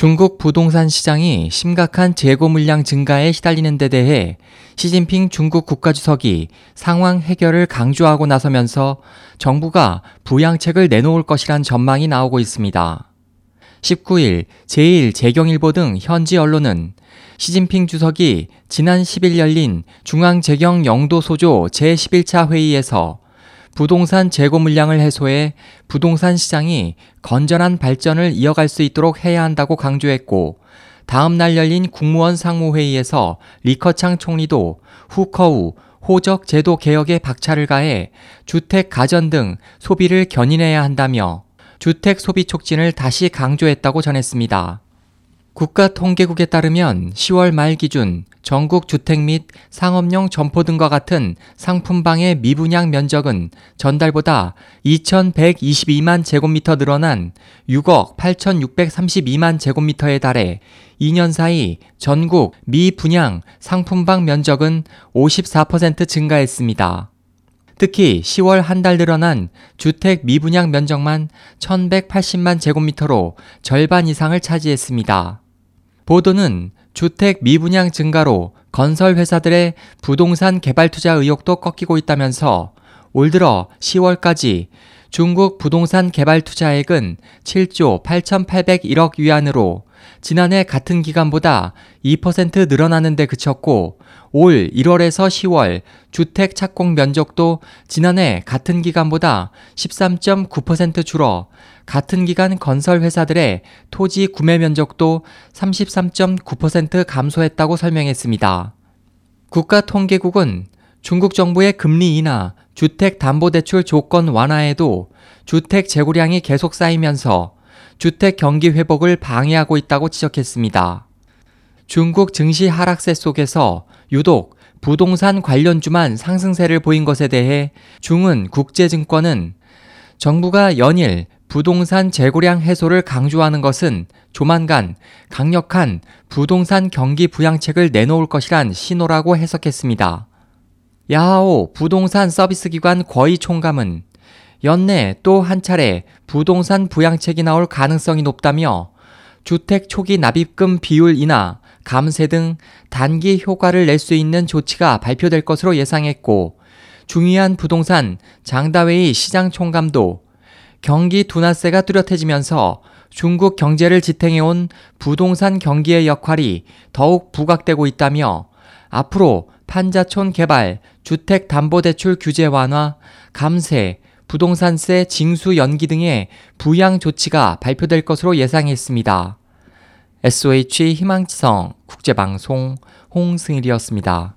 중국 부동산 시장이 심각한 재고 물량 증가에 시달리는 데 대해 시진핑 중국 국가주석이 상황 해결을 강조하고 나서면서 정부가 부양책을 내놓을 것이란 전망이 나오고 있습니다. 19일 제1 재경일보 등 현지 언론은 시진핑 주석이 지난 10일 열린 중앙재경 영도소조 제11차 회의에서 부동산 재고 물량을 해소해 부동산 시장이 건전한 발전을 이어갈 수 있도록 해야 한다고 강조했고 다음 날 열린 국무원 상무회의에서 리커창 총리도 후커우 호적 제도 개혁에 박차를 가해 주택 가전 등 소비를 견인해야 한다며 주택 소비 촉진을 다시 강조했다고 전했습니다. 국가통계국에 따르면 10월 말 기준 전국 주택 및 상업용 점포 등과 같은 상품방의 미분양 면적은 전달보다 2,122만 제곱미터 늘어난 6억 8,632만 제곱미터에 달해 2년 사이 전국 미분양 상품방 면적은 54% 증가했습니다. 특히 10월 한 달 늘어난 주택 미분양 면적만 1,180만 제곱미터로 절반 이상을 차지했습니다. 보도는 주택 미분양 증가로 건설 회사들의 부동산 개발 투자 의욕도 꺾이고 있다면서 올 들어 10월까지 중국 부동산 개발 투자액은 7조 8,801억 위안으로 지난해 같은 기간보다 2% 늘어나는 데 그쳤고 올 1월에서 10월 주택 착공 면적도 지난해 같은 기간보다 13.9% 줄어 같은 기간 건설 회사들의 토지 구매 면적도 33.9% 감소했다고 설명했습니다. 국가통계국은 중국 정부의 금리 인하, 주택담보대출 조건 완화에도 주택 재고량이 계속 쌓이면서 주택 경기 회복을 방해하고 있다고 지적했습니다. 중국 증시 하락세 속에서 유독 부동산 관련주만 상승세를 보인 것에 대해 중은 국제증권은 정부가 연일 부동산 재고량 해소를 강조하는 것은 조만간 강력한 부동산 경기 부양책을 내놓을 것이란 신호라고 해석했습니다. 야하오 부동산 서비스 기관 거의 총감은 연내 또 한 차례 부동산 부양책이 나올 가능성이 높다며 주택 초기 납입금 비율 인하, 감세 등 단기 효과를 낼 수 있는 조치가 발표될 것으로 예상했고 중요한 부동산 장다웨이 시장 총감도 경기 둔화세가 뚜렷해지면서 중국 경제를 지탱해온 부동산 경기의 역할이 더욱 부각되고 있다며 앞으로 판자촌 개발, 주택담보대출 규제 완화, 감세, 부동산세 징수 연기 등의 부양 조치가 발표될 것으로 예상했습니다. SOH 희망지성 국제방송 홍승일이었습니다.